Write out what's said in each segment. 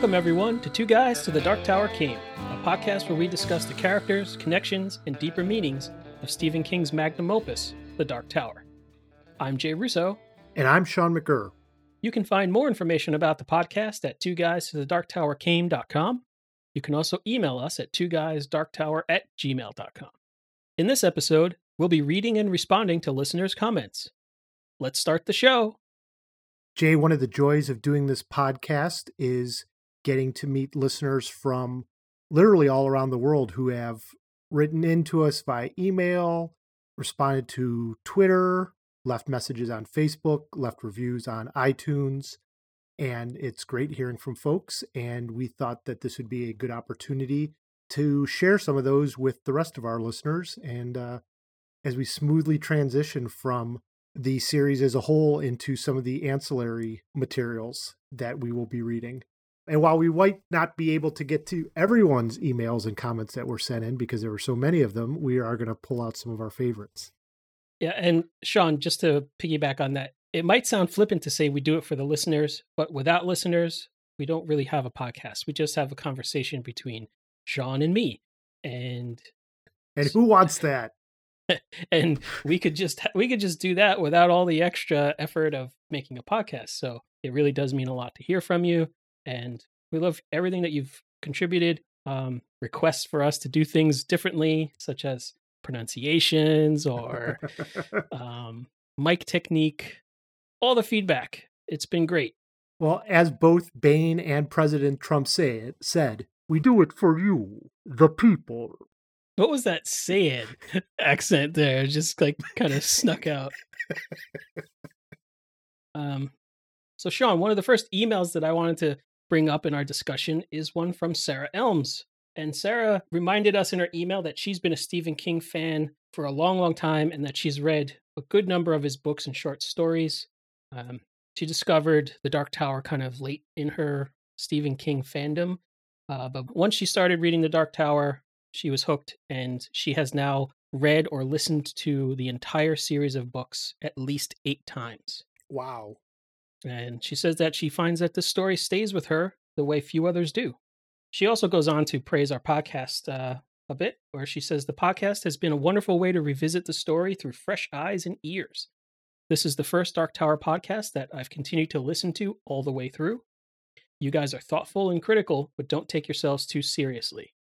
Welcome, everyone, to Two Guys to the Dark Tower Came, a podcast where we discuss the characters, connections, and deeper meanings of Stephen King's magnum opus, The Dark Tower. I'm Jay Russo. And I'm Sean McGurr. You can find more information about the podcast at two guys to the dark tower came.com. You can also email us at two guys dark tower at gmail.com. In this episode, we'll be reading and responding to listeners' comments. Let's start the show. Jay, one of the joys of doing this podcast is getting to meet listeners from literally all around the world who have written into us via email, responded to Twitter, left messages on Facebook, left reviews on iTunes. And it's great hearing from folks. And we thought that this would be a good opportunity to share some of those with the rest of our listeners. And uh, as we smoothly transition from the series as a whole into some of the ancillary materials that we will be reading. And while we might not be able to get to everyone's emails and comments that were sent in because there were so many of them, we are going to pull out some of our favorites. Yeah, and Sean, just to piggyback on that, it might sound flippant to say we do it for the listeners, but without listeners, we don't really have a podcast. We just have a conversation between Sean and me. And and who wants that? and we could just we could just do that without all the extra effort of making a podcast. So it really does mean a lot to hear from you, and we love everything that you've contributed. Um, requests for us to do things differently, such as pronunciations or um, mic technique, all the feedback. It's been great. Well, as both Bane and President Trump say it, said, we do it for you, the people. What was that saying accent there? Just like kind of snuck out. Um, so, Sean, one of the first emails that I wanted to bring up in our discussion is one from Sarah Elms. And Sarah reminded us in her email that she's been a Stephen King fan for a long, long time and that she's read a good number of his books and short stories. Um, she discovered The Dark Tower kind of late in her Stephen King fandom. Uh, but once she started reading The Dark Tower, she was hooked and she has now read or listened to the entire series of books at least eight times. Wow. And she says that she finds that this story stays with her the way few others do. She also goes on to praise our podcast uh, a bit, where she says the podcast has been a wonderful way to revisit the story through fresh eyes and ears. This is the first Dark Tower podcast that I've continued to listen to all the way through. You guys are thoughtful and critical, but don't take yourselves too seriously.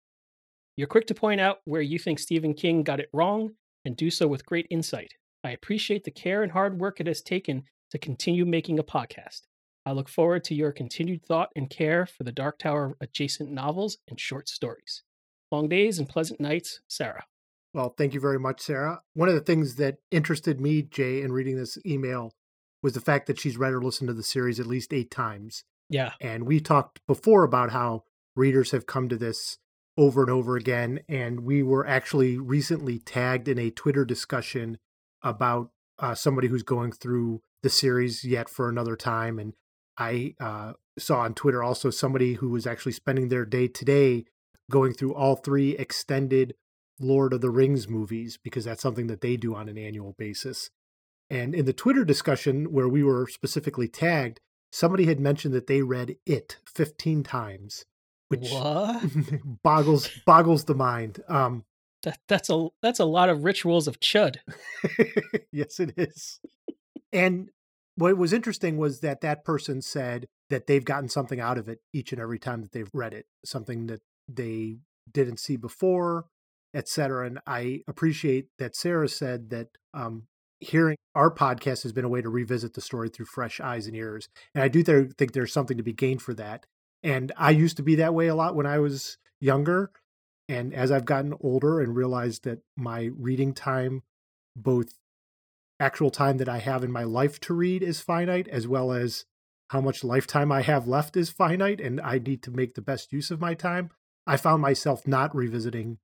You're quick to point out where you think Stephen King got it wrong and do so with great insight. I appreciate the care and hard work it has taken to continue making a podcast. I look forward to your continued thought and care for the Dark Tower adjacent novels and short stories. Long days and pleasant nights, Sarah. Well, thank you very much, Sarah. One of the things that interested me, Jay, in reading this email was the fact that she's read or listened to the series at least eight times. Yeah. And we talked before about how readers have come to this over and over again. And we were actually recently tagged in a Twitter discussion about uh, somebody who's going through the series yet for another time. And I uh, saw on Twitter also somebody who was actually spending their day today going through all three extended Lord of the Rings movies because that's something that they do on an annual basis. And in the Twitter discussion where we were specifically tagged, somebody had mentioned that they read it 15 times, which boggles boggles the mind. Um, that, that's a that's a lot of rituals of chud. yes, it is. And what was interesting was that that person said that they've gotten something out of it each and every time that they've read it, something that they didn't see before, etc. And I appreciate that Sarah said that um, hearing our podcast has been a way to revisit the story through fresh eyes and ears. And I do th- think there's something to be gained for that. And I used to be that way a lot when I was younger. And as I've gotten older and realized that my reading time, both actual time that I have in my life to read is finite, as well as how much lifetime I have left is finite, and I need to make the best use of my time. I found myself not revisiting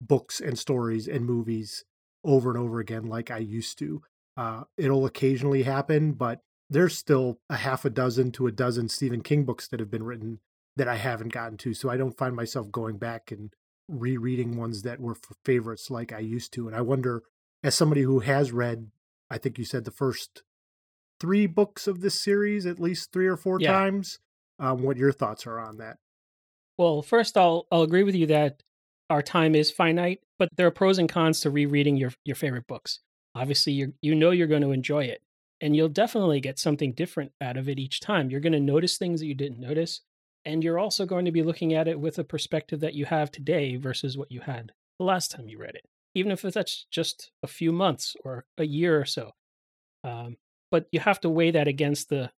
books and stories and movies over and over again like I used to. Uh, it'll occasionally happen, but there's still a half a dozen to a dozen Stephen King books that have been written that I haven't gotten to. So I don't find myself going back and rereading ones that were favorites like I used to. And I wonder, as somebody who has read I think you said the first three books of this series at least three or four yeah. times. um, what your thoughts are on that. Well, first, I'll I'll agree with you that our time is finite, but there are pros and cons to rereading your your favorite books. Obviously, you you know you're going to enjoy it, and you'll definitely get something different out of it each time. You're going to notice things that you didn't notice, and you're also going to be looking at it with a perspective that you have today versus what you had the last time you read it, even if that's just a few months or a year or so. Um, but you have to weigh that against the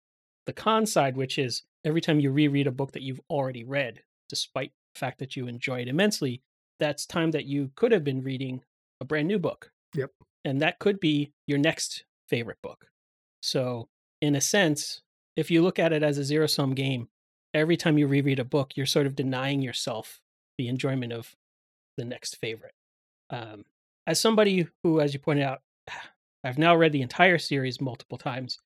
the con side, which is every time you reread a book that you've already read, despite the fact that you enjoy it immensely, that's time that you could have been reading a brand new book. Yep. And that could be your next favorite book. So, in a sense, if you look at it as a zero sum game, every time you reread a book, you're sort of denying yourself the enjoyment of the next favorite. Um, as somebody who, as you pointed out, I've now read the entire series multiple times,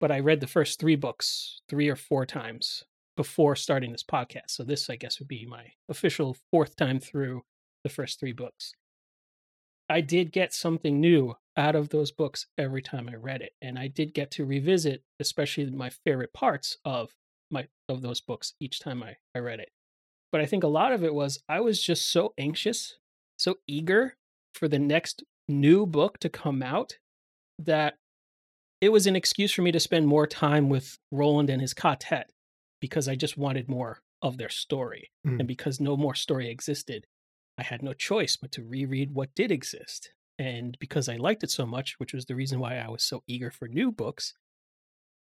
but I read the first three books three or four times before starting this podcast. So this, I guess, would be my official fourth time through the first three books. I did get something new out of those books every time I read it, and I did get to revisit, especially my favorite parts of my of those books each time I, I read it. But I think a lot of it was I was just so anxious, so eager for the next new book to come out that it was an excuse for me to spend more time with Roland and his quartet because I just wanted more of their story. Mm. And because no more story existed, I had no choice but to reread what did exist. And because I liked it so much, which was the reason why I was so eager for new books,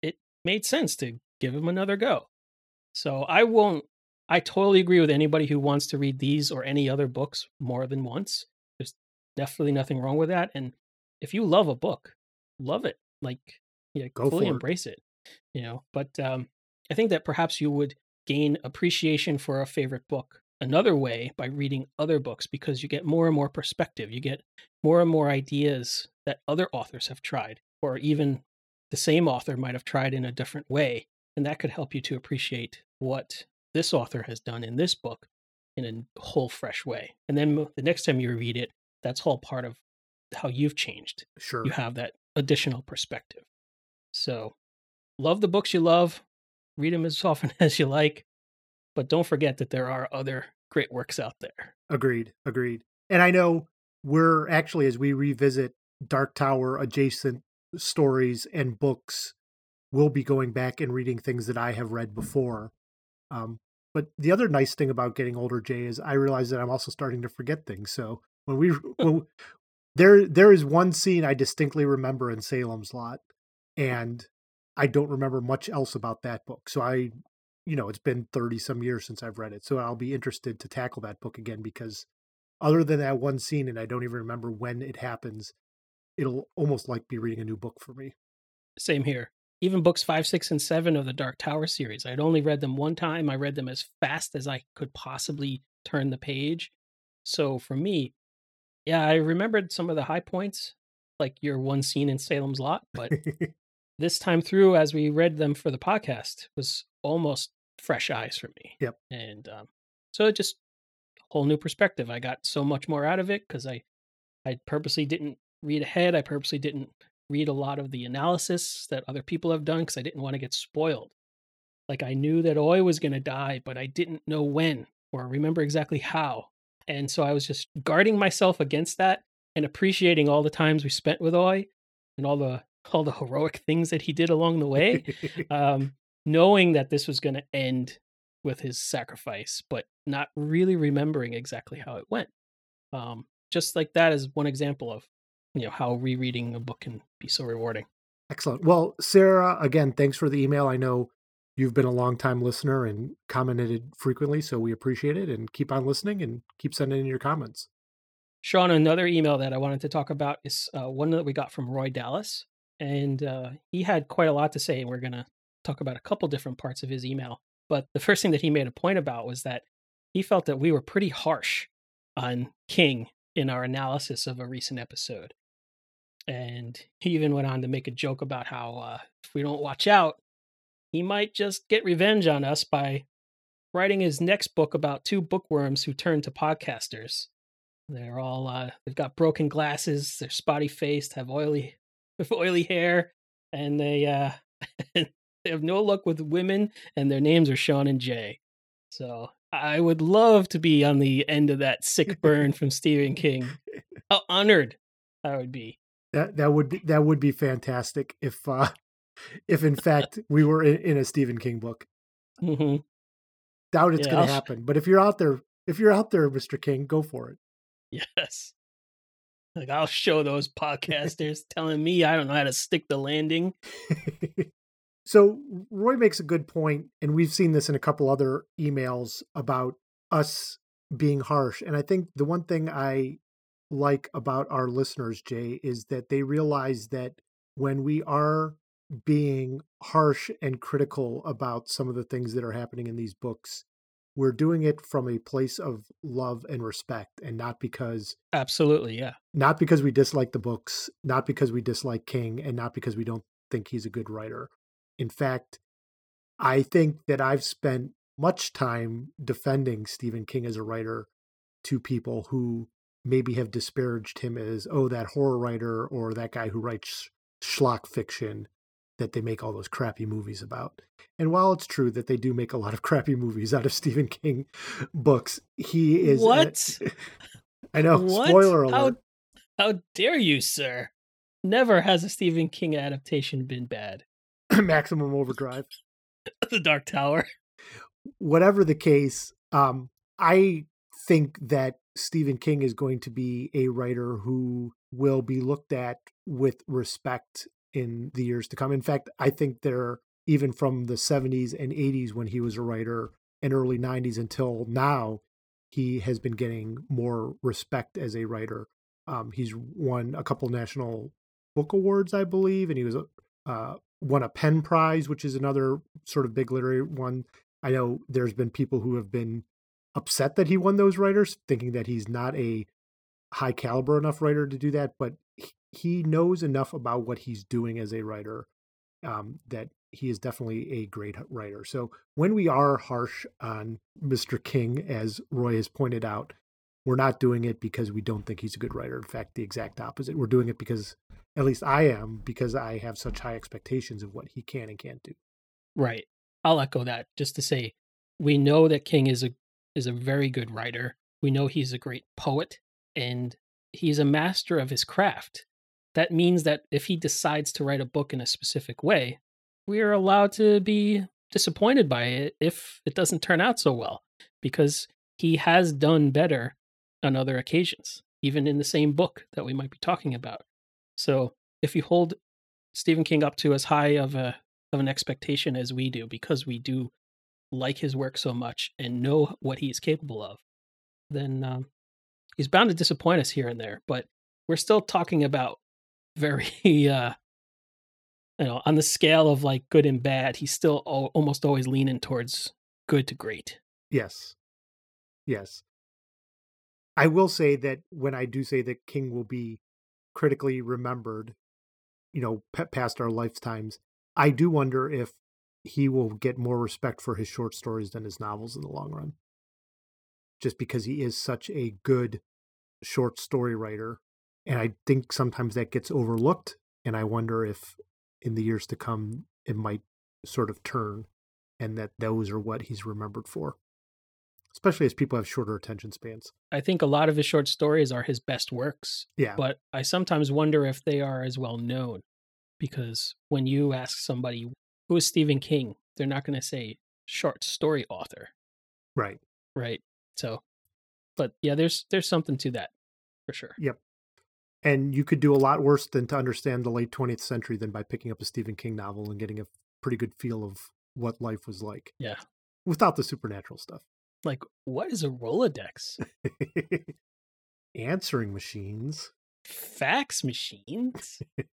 it made sense to give him another go. So I won't, I totally agree with anybody who wants to read these or any other books more than once. There's definitely nothing wrong with that. And if you love a book, love it. Like, yeah, Go fully for it. embrace it, you know. But um, I think that perhaps you would gain appreciation for a favorite book another way by reading other books because you get more and more perspective. You get more and more ideas that other authors have tried, or even the same author might have tried in a different way. And that could help you to appreciate what this author has done in this book in a whole fresh way. And then the next time you read it, that's all part of how you've changed. Sure. You have that additional perspective. So, love the books you love, read them as often as you like, but don't forget that there are other great works out there. Agreed. Agreed. And I know we're actually, as we revisit Dark Tower adjacent stories and books, we'll be going back and reading things that I have read before. Um, but the other nice thing about getting older, Jay, is I realize that I'm also starting to forget things. So when we, when, there, there is one scene I distinctly remember in Salem's Lot, and I don't remember much else about that book. So I you know, it's been 30 some years since I've read it. So I'll be interested to tackle that book again because other than that one scene, and I don't even remember when it happens, it'll almost like be reading a new book for me. Same here. Even books five, six, and seven of the Dark Tower series. I'd only read them one time. I read them as fast as I could possibly turn the page. So for me, yeah, I remembered some of the high points, like your one scene in Salem's Lot, but this time through, as we read them for the podcast, was almost fresh eyes for me. Yep. And um, so it just a whole new perspective. I got so much more out of it because I, I purposely didn't read ahead. I purposely didn't read a lot of the analysis that other people have done because I didn't want to get spoiled. Like I knew that Oy was going to die, but I didn't know when or remember exactly how. And so I was just guarding myself against that and appreciating all the times we spent with Oy and all the all the heroic things that he did along the way. um, knowing that this was going to end with his sacrifice, but not really remembering exactly how it went. Um, just like that is one example of you know how rereading a book can be so rewarding. Excellent. Well, Sarah, again, thanks for the email. I know you've been a long time listener and commented frequently, so we appreciate it and keep on listening and keep sending in your comments. Sean, another email that I wanted to talk about is uh, one that we got from Roy Dallas, and uh, he had quite a lot to say. And we're going to talk about a couple different parts of his email. But the first thing that he made a point about was that he felt that we were pretty harsh on King in our analysis of a recent episode. And he even went on to make a joke about how uh, if we don't watch out, he might just get revenge on us by writing his next book about two bookworms who turn to podcasters. They're all uh, they've got broken glasses, they're spotty faced, have oily have oily hair, and they uh they have no luck with women, and their names are Sean and Jay. So I would love to be on the end of that sick burn from Stephen King. How honored I would be. That that would be that would be fantastic if uh if in fact we were in, in a Stephen King book. hmm Doubt it's Yeah, going to happen, but if you're out there, if you're out there, Mr. King, go for it. Yes. Like I'll show those podcasters telling me I don't know how to stick the landing. so Roy makes a good point, and we've seen this in a couple other emails about us being harsh. And I think the one thing I like about our listeners, Jay, is that they realize that when we are being harsh and critical about some of the things that are happening in these books, we're doing it from a place of love and respect and not because Absolutely, yeah. not because we dislike the books, not because we dislike King, and not because we don't think he's a good writer. In fact, I think that I've spent much time defending Stephen King as a writer to people who maybe have disparaged him as, oh, that horror writer or that guy who writes schlock fiction that they make all those crappy movies about. And while it's true that they do make a lot of crappy movies out of Stephen King books, he is. What? I know. What? Spoiler alert. How how dare you, sir? Never has a Stephen King adaptation been bad. Maximum Overdrive. the Dark Tower. Whatever the case, um, I think that Stephen King is going to be a writer who will be looked at with respect in the years to come. In fact, I think there, even from the 70s and 80s when he was a writer, and early 90s until now, he has been getting more respect as a writer. Um, he's won a couple national book awards, I believe, and he was uh, won a PEN Prize, which is another sort of big literary one. I know there's been people who have been upset that he won those writers, thinking that he's not a high caliber enough writer to do that, but he- knows enough about what he's doing as a writer um, that he is definitely a great writer. So when we are harsh on Mr. King, as Roy has pointed out, we're not doing it because we don't think he's a good writer. In fact, the exact opposite. We're doing it because, at least I am, because I have such high expectations of what he can and can't do. Right. I'll echo that just to say we know that King is a is a very good writer. We know he's a great poet and he's a master of his craft. That means that if he decides to write a book in a specific way, we are allowed to be disappointed by it if it doesn't turn out so well because he has done better on other occasions, even in the same book that we might be talking about. So, if you hold Stephen King up to as high of a of an expectation as we do because we do like his work so much and know what he is capable of, then um, he's bound to disappoint us here and there. But we're still talking about very, uh, you know, on the scale of like good and bad, he's still al- almost always leaning towards good to great. Yes. Yes. I will say that when I do say that King will be critically remembered, you know, past our lifetimes, I do wonder if he will get more respect for his short stories than his novels in the long run. Just because he is such a good short story writer. And I think sometimes that gets overlooked. And I wonder if in the years to come, it might sort of turn and that those are what he's remembered for especially as people have shorter attention spans. I think a lot of his short stories are his best works, Yeah. but I sometimes wonder if they are as well known because when you ask somebody who is Stephen King, they're not going to say short story author, right. right? So, but yeah, there's there's something to that for sure. Yep. And you could do a lot worse than to understand the late 20th century than by picking up a Stephen King novel and getting a pretty good feel of what life was like Yeah, without the supernatural stuff. like what is a Rolodex? Answering machines. Fax machines?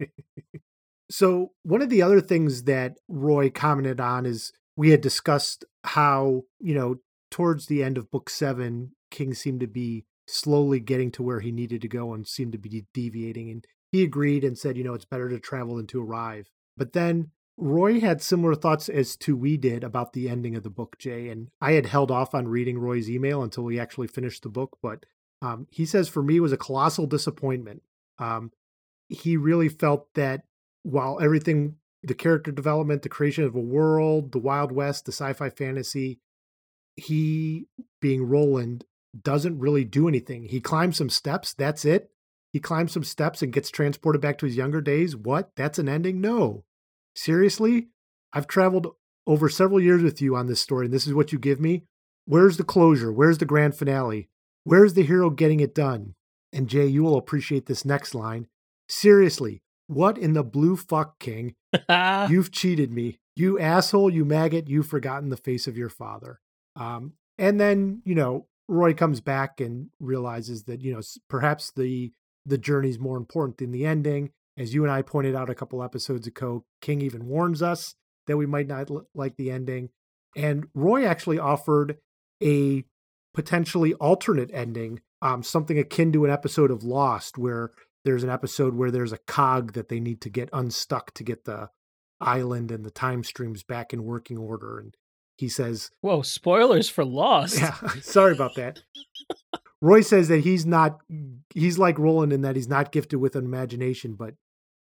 So, one of the other things that Roy commented on is we had discussed how, you know, towards the end of book seven, King seemed to be slowly getting to where he needed to go and seemed to be deviating. And he agreed and said, you know, it's better to travel than to arrive. But then Roy had similar thoughts as to we did about the ending of the book, Jay. And I had held off on reading Roy's email until we actually finished the book. But um, he says for me it was a colossal disappointment. Um, he really felt that while everything the character development, the creation of a world, the Wild West, the sci-fi fantasy. He, being Roland, doesn't really do anything. He climbs some steps. That's it. He climbs some steps and gets transported back to his younger days. What? That's an ending? No. Seriously? I've traveled over several years with you on this story, and this is what you give me? Where's the closure? Where's the grand finale? Where's the hero getting it done? And Jay, you will appreciate this next line. Seriously, what in the blue fuck, King? You've cheated me. You asshole, you maggot, you've forgotten the face of your father. Um, and then, you know, Roy comes back and realizes that, you know, perhaps the the journey's more important than the ending. As you and I pointed out a couple episodes ago, King even warns us that we might not l- like the ending. And Roy actually offered a potentially alternate ending, um, something akin to an episode of Lost, where there's an episode where there's a cog that they need to get unstuck to get the island and the time streams back in working order. And he says, Whoa, spoilers for Lost. Yeah, sorry about that. Roy says that he's not, he's like Roland in that he's not gifted with an imagination, but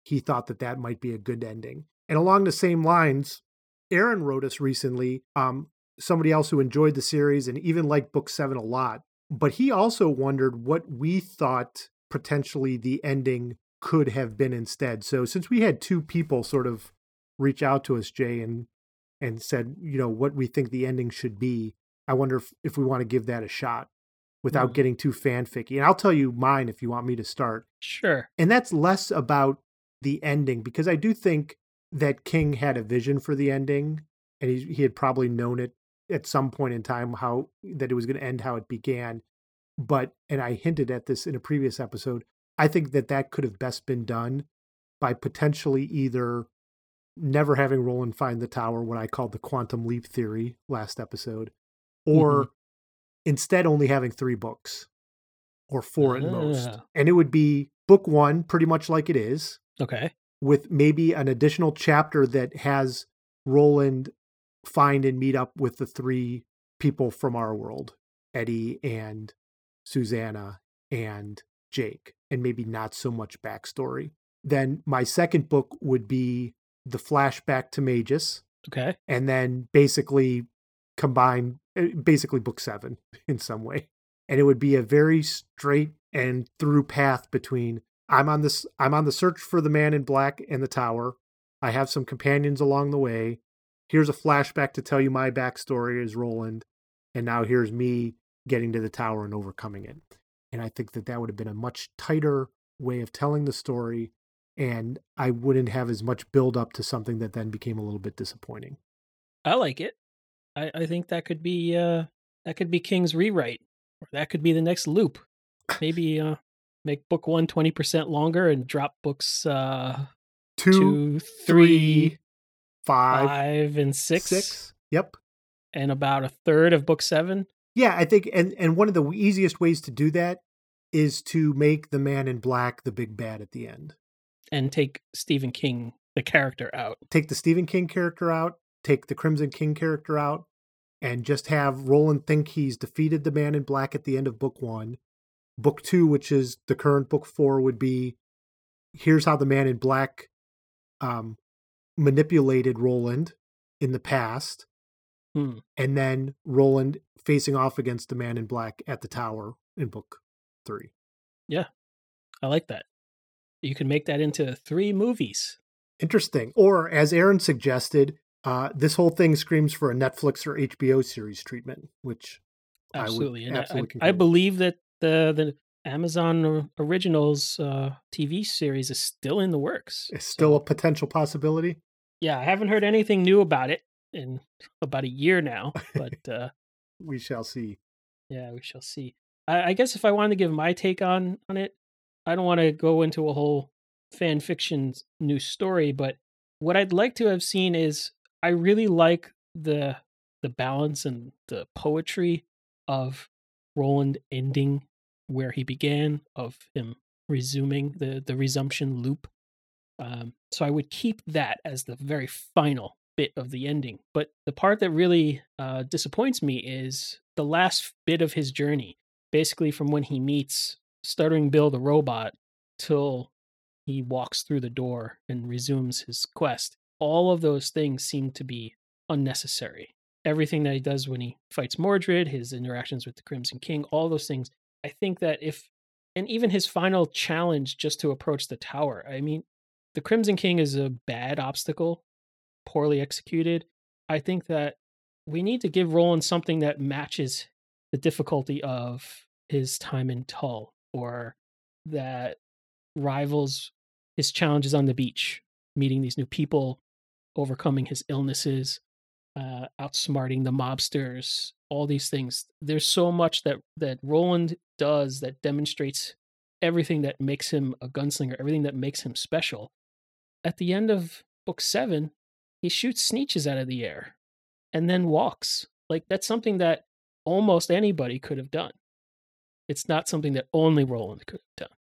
he thought that that might be a good ending. And along the same lines, Aaron wrote us recently, um, somebody else who enjoyed the series and even liked book seven a lot, but he also wondered what we thought potentially the ending could have been instead. So since we had two people sort of reach out to us, Jay, and and said, you know, what we think the ending should be, I wonder if, if we want to give that a shot without mm. getting too fanficky. And I'll tell you mine if you want me to start. Sure. And that's less about the ending because I do think that King had a vision for the ending and he he had probably known it at some point in time how that it was going to end how it began. But and I hinted at this in a previous episode, I think that that could have best been done by potentially either never having Roland find the tower, what I called the quantum leap theory last episode, or mm-hmm. instead only having three books or four at most. Ah. And it would be book one, pretty much like it is. Okay. With maybe an additional chapter that has Roland find and meet up with the three people from our world Eddie and Susanna and Jake, and maybe not so much backstory. Then my second book would be the flashback to Mejis. Okay. And then basically combine eh, basically book seven in some way. And it would be a very straight and through path between I'm on this I'm on the search for the man in black and the tower. I have some companions along the way. Here's a flashback to tell you my backstory as Roland. And now here's me getting to the tower and overcoming it. And I think that that would have been a much tighter way of telling the story and I wouldn't have as much build up to something that then became a little bit disappointing. I like it. I, I think that could be uh that could be King's rewrite. Or that could be the next loop. Maybe uh make book one 20% longer and drop books uh two, two three, five, five and six. Six. Yep. And about a third of book seven. Yeah, I think and and one of the easiest ways to do that is to make the man in black the big bad at the end and take Stephen King the character out. Take the Stephen King character out, take the Crimson King character out, and just have Roland think he's defeated the man in black at the end of book one. Book two, which is the current book four, would be here's how the man in black um, manipulated Roland in the past. Hmm. And then Roland facing off against the man in black at the tower in book three. Yeah. I like that you can make that into three movies. Interesting. Or as Aaron suggested, uh, this whole thing screams for a Netflix or HBO series treatment, which absolutely. I, absolutely I, I, believe that the the Amazon Originals uh, TV series is still in the works. It's still so, a potential possibility. Yeah, I haven't heard anything new about it in about a year now, but uh, we shall see. Yeah, we shall see. I, I guess if I wanted to give my take on on it, I don't want to go into a whole fan fiction new story, but what I'd like to have seen is I really like the the balance and the poetry of Roland ending where he began, of him resuming the the resumption loop. Um, so I would keep that as the very final bit of the ending. But the part that really uh, disappoints me is the last bit of his journey, basically from when he meets Stuttering Bill the robot till he walks through the door and resumes his quest. all of those things seem to be unnecessary. Everything that he does when he fights Mordred, his interactions with the Crimson King, all those things. I think that if, and even his final challenge just to approach the tower, I mean, the Crimson King is a bad obstacle, poorly executed. I think that we need to give Roland something that matches the difficulty of his time in Tull or that rivals his challenges on the beach, meeting these new people, overcoming his illnesses, uh, outsmarting the mobsters, all these things. There's so much that that Roland does that demonstrates everything that makes him a gunslinger, everything that makes him special. At the end of book seven, he shoots sneetches out of the air and then walks. Like that's something that almost anybody could have done. It's not something that only Roland could have done.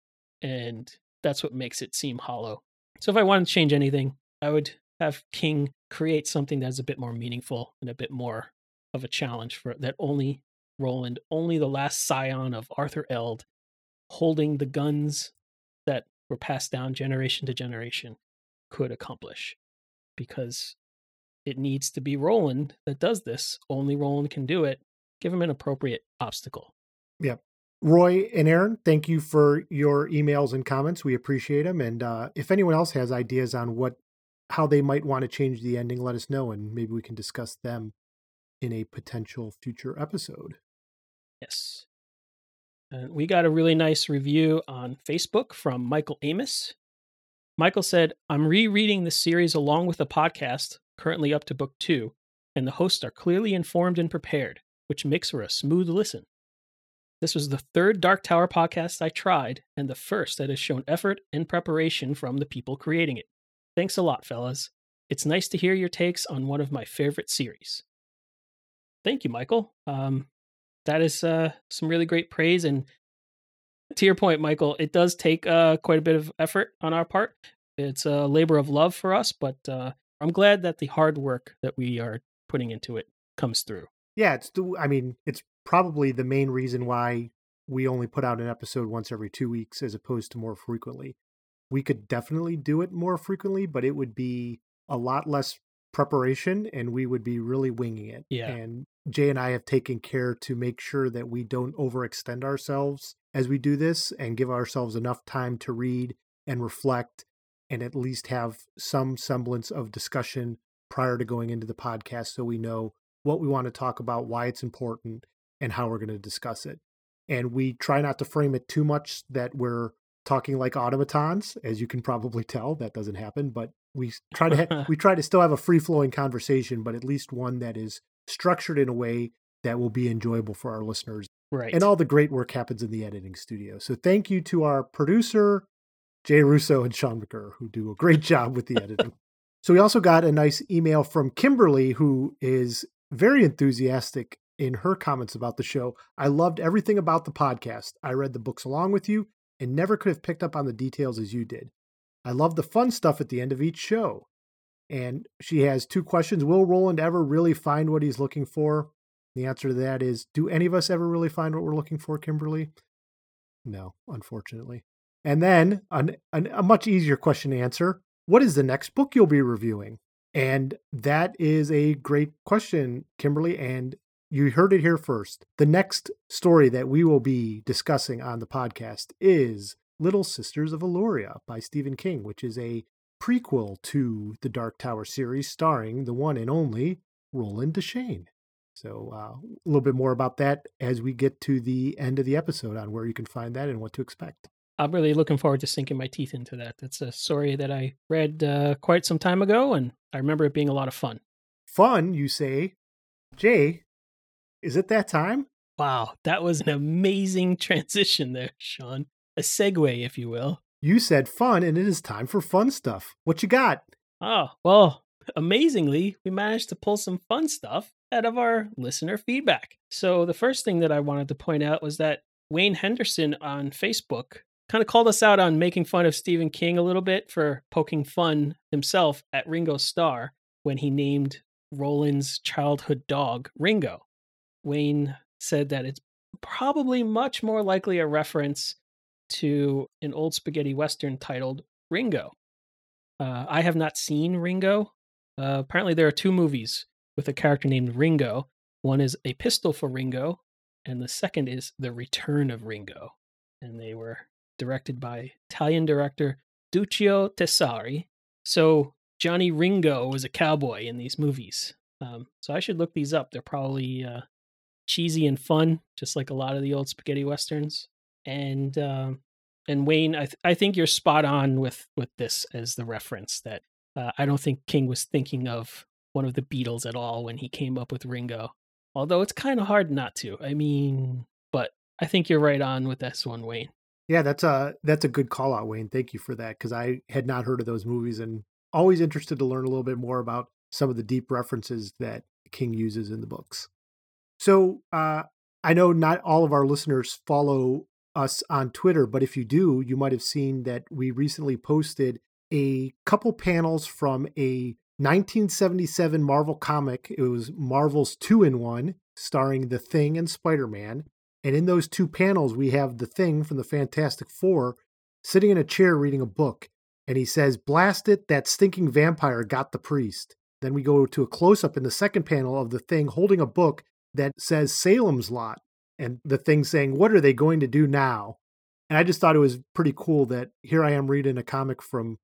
And that's what makes it seem hollow. So if I wanted to change anything, I would have King create something that's a bit more meaningful and a bit more of a challenge for that only Roland, only the last scion of Arthur Eld, holding the guns that were passed down generation to generation, could accomplish. Because it needs to be Roland that does this. Only Roland can do it. Give him an appropriate obstacle. Yep. Roy and Aaron, thank you for your emails and comments. We appreciate them. And uh, if anyone else has ideas on what how they might want to change the ending, let us know, and maybe we can discuss them in a potential future episode. Yes. And we got a really nice review on Facebook from Michael Amos. Michael said, I'm rereading the series along with the podcast, currently up to book two, and the hosts are clearly informed and prepared, which makes for a smooth listen. This was the third Dark Tower podcast I tried, and the first that has shown effort and preparation from the people creating it. Thanks a lot, fellas. It's nice to hear your takes on one of my favorite series. Thank you, Michael. Um, that is uh, some really great praise. And to your point, Michael, it does take uh, quite a bit of effort on our part. It's a labor of love for us, but uh, I'm glad that the hard work that we are putting into it comes through. Yeah, it's the, I mean, it's probably the main reason why we only put out an episode once every two weeks as opposed to more frequently we could definitely do it more frequently, but it would be a lot less preparation and we would be really winging it. Yeah. And Jay and I have taken care to make sure that we don't overextend ourselves as we do this and give ourselves enough time to read and reflect and at least have some semblance of discussion prior to going into the podcast so we know what we want to talk about, why it's important, and how we're going to discuss it. And we try not to frame it too much that we're talking like automatons, as you can probably tell. That doesn't happen, but we try to ha- we try to still have a free flowing conversation, but at least one that is structured in a way that will be enjoyable for our listeners. Right. And all the great work happens in the editing studio. So thank you to our producer, Jay Russo and Sean McGurr, who do a great job with the editing. So we also got a nice email from Kimberly, who is very enthusiastic in her comments about the show. I loved everything about the podcast. I read the books along with you and never could have picked up on the details as you did. I love the fun stuff at the end of each show. And she has two questions. Will Roland ever really find what he's looking for? The answer to that is Do any of us ever really find what we're looking for, Kimberly? No, unfortunately. And then an, an, a much easier question to answer What is the next book you'll be reviewing? And that is a great question, Kimberly. And you heard it here first. The next story that we will be discussing on the podcast is Little Sisters of Eluria by Stephen King, which is a prequel to the Dark Tower series starring the one and only Roland Deschain. So, uh, a little bit more about that as we get to the end of the episode on where you can find that and what to expect. I'm really looking forward to sinking my teeth into that. That's a story that I read uh, quite some time ago, and I remember it being a lot of fun. Fun, you say? Jay, is it that time? Wow, that was an amazing transition there, Sean. A segue, if you will. You said fun, and it is time for fun stuff. What you got? Oh, well, amazingly, we managed to pull some fun stuff out of our listener feedback. So, the first thing that I wanted to point out was that Wayne Henderson on Facebook kind of called us out on making fun of Stephen King a little bit for poking fun himself at Ringo Starr when he named Roland's childhood dog Ringo. Wayne said that it's probably much more likely a reference to an old spaghetti western titled Ringo. Uh, I have not seen Ringo, Uh, apparently, there are two movies with a character named Ringo. One is A Pistol for Ringo, and the second is The Return of Ringo. And they were directed by Italian director Duccio Tessari. So Johnny Ringo was a cowboy in these movies. Um, so I should look these up. They're probably uh, cheesy and fun, just like a lot of the old spaghetti westerns. And um, and Wayne, I th- I think you're spot on with with this as the reference that uh, I don't think King was thinking of one of the Beatles at all when he came up with Ringo. Although it's kind of hard not to. I mean, but I think you're right on with this one, Wayne. Yeah, that's a that's a good call out, Wayne. Thank you for that because I had not heard of those movies and always interested to learn a little bit more about some of the deep references that King uses in the books. So uh, I know not all of our listeners follow us on Twitter, but if you do, you might have seen that we recently posted a couple panels from a 1977 Marvel comic. It was Marvel's two in one, starring The Thing and Spider Man. And in those two panels, we have The Thing from the Fantastic Four sitting in a chair reading a book. And he says, Blast it, that stinking vampire got the priest. Then we go to a close up in the second panel of The Thing holding a book that says Salem's Lot. And the thing saying, What are they going to do now? And I just thought it was pretty cool that here I am reading a comic from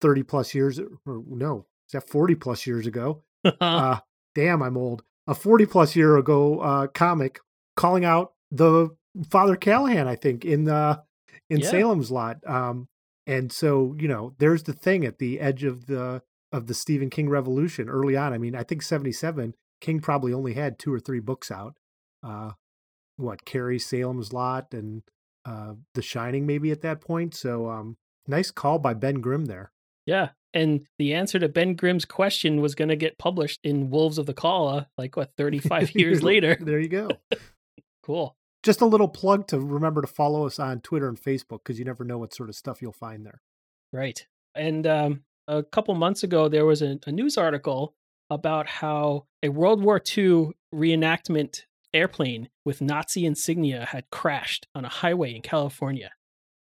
30 plus years, or no, is that 40 plus years ago? uh, damn, I'm old. A 40 plus year ago uh, comic calling out the Father Callahan, I think, in the in yeah. Salem's Lot. Um, and so you know, there's the thing at the edge of the of the Stephen King revolution early on. I mean, I think 77 King probably only had two or three books out. Uh, what Carrie Salem's Lot and uh, The Shining maybe at that point. So um, nice call by Ben Grimm there. Yeah, and the answer to Ben Grimm's question was going to get published in Wolves of the Calla, like what 35 years later. there you go. cool. Just a little plug to remember to follow us on Twitter and Facebook because you never know what sort of stuff you'll find there. Right. And um, a couple months ago, there was a, a news article about how a World War II reenactment airplane with Nazi insignia had crashed on a highway in California.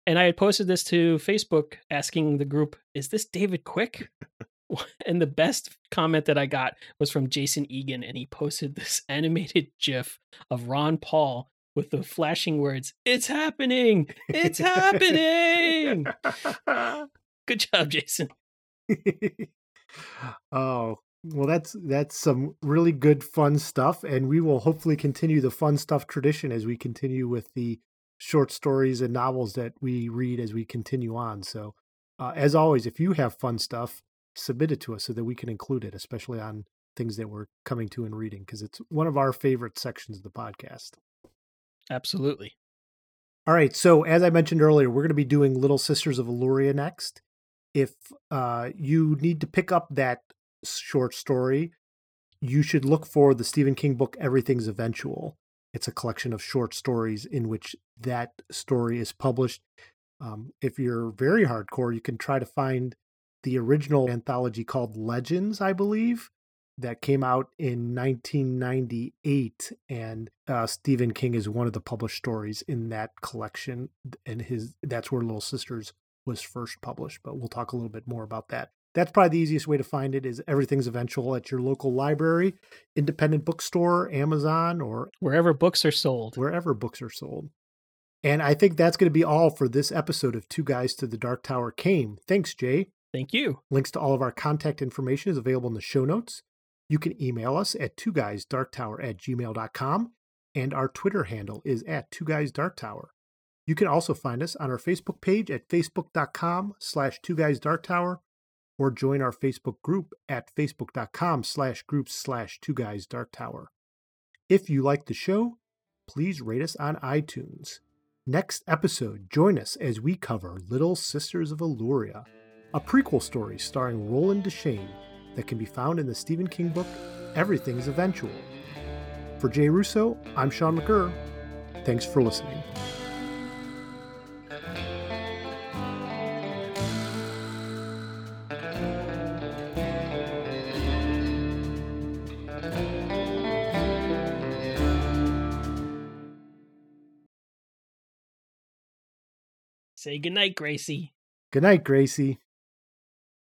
And I had posted this to Facebook asking the group, is this David Quick? and the best comment that I got was from Jason Egan, and he posted this animated GIF of Ron Paul with the flashing words, It's happening! It's happening! Good job, Jason. oh, well, that's that's some really good fun stuff, and we will hopefully continue the fun stuff tradition as we continue with the short stories and novels that we read as we continue on. So, uh, as always, if you have fun stuff, submit it to us so that we can include it, especially on things that we're coming to and reading, because it's one of our favorite sections of the podcast. Absolutely. All right. So, as I mentioned earlier, we're going to be doing Little Sisters of Eluria next. If uh, you need to pick up that short story, you should look for the Stephen King book Everything's Eventual. It's a collection of short stories in which that story is published. Um, if you're very hardcore, you can try to find the original anthology called Legends, I believe, that came out in 1998. And uh, Stephen King is one of the published stories in that collection. And his that's where Little Sisters was first published. But we'll talk a little bit more about that that's probably the easiest way to find it is everything's eventual at your local library independent bookstore amazon or wherever books are sold. wherever books are sold. And i think that's going to be all for this episode of two guys to the dark tower came. Thanks jay. Thank you. Links to all of our contact information is available in the show notes. You can email us at two guys dark tower at gmail.com and our twitter handle is at two guys dark tower you can also find us on our facebook page at facebook.com slash two guys dark tower or join our Facebook group at facebook.com slash groups slash two guys dark tower. If you like the show, please rate us on iTunes. Next episode, join us as we cover Little Sisters of Eluria, a prequel story starring Roland Deschain that can be found in the Stephen King book Everything is Eventual. For Jay Russo, I'm Sean McGurr. Thanks for listening. Say goodnight, Gracie. Good night, Gracie.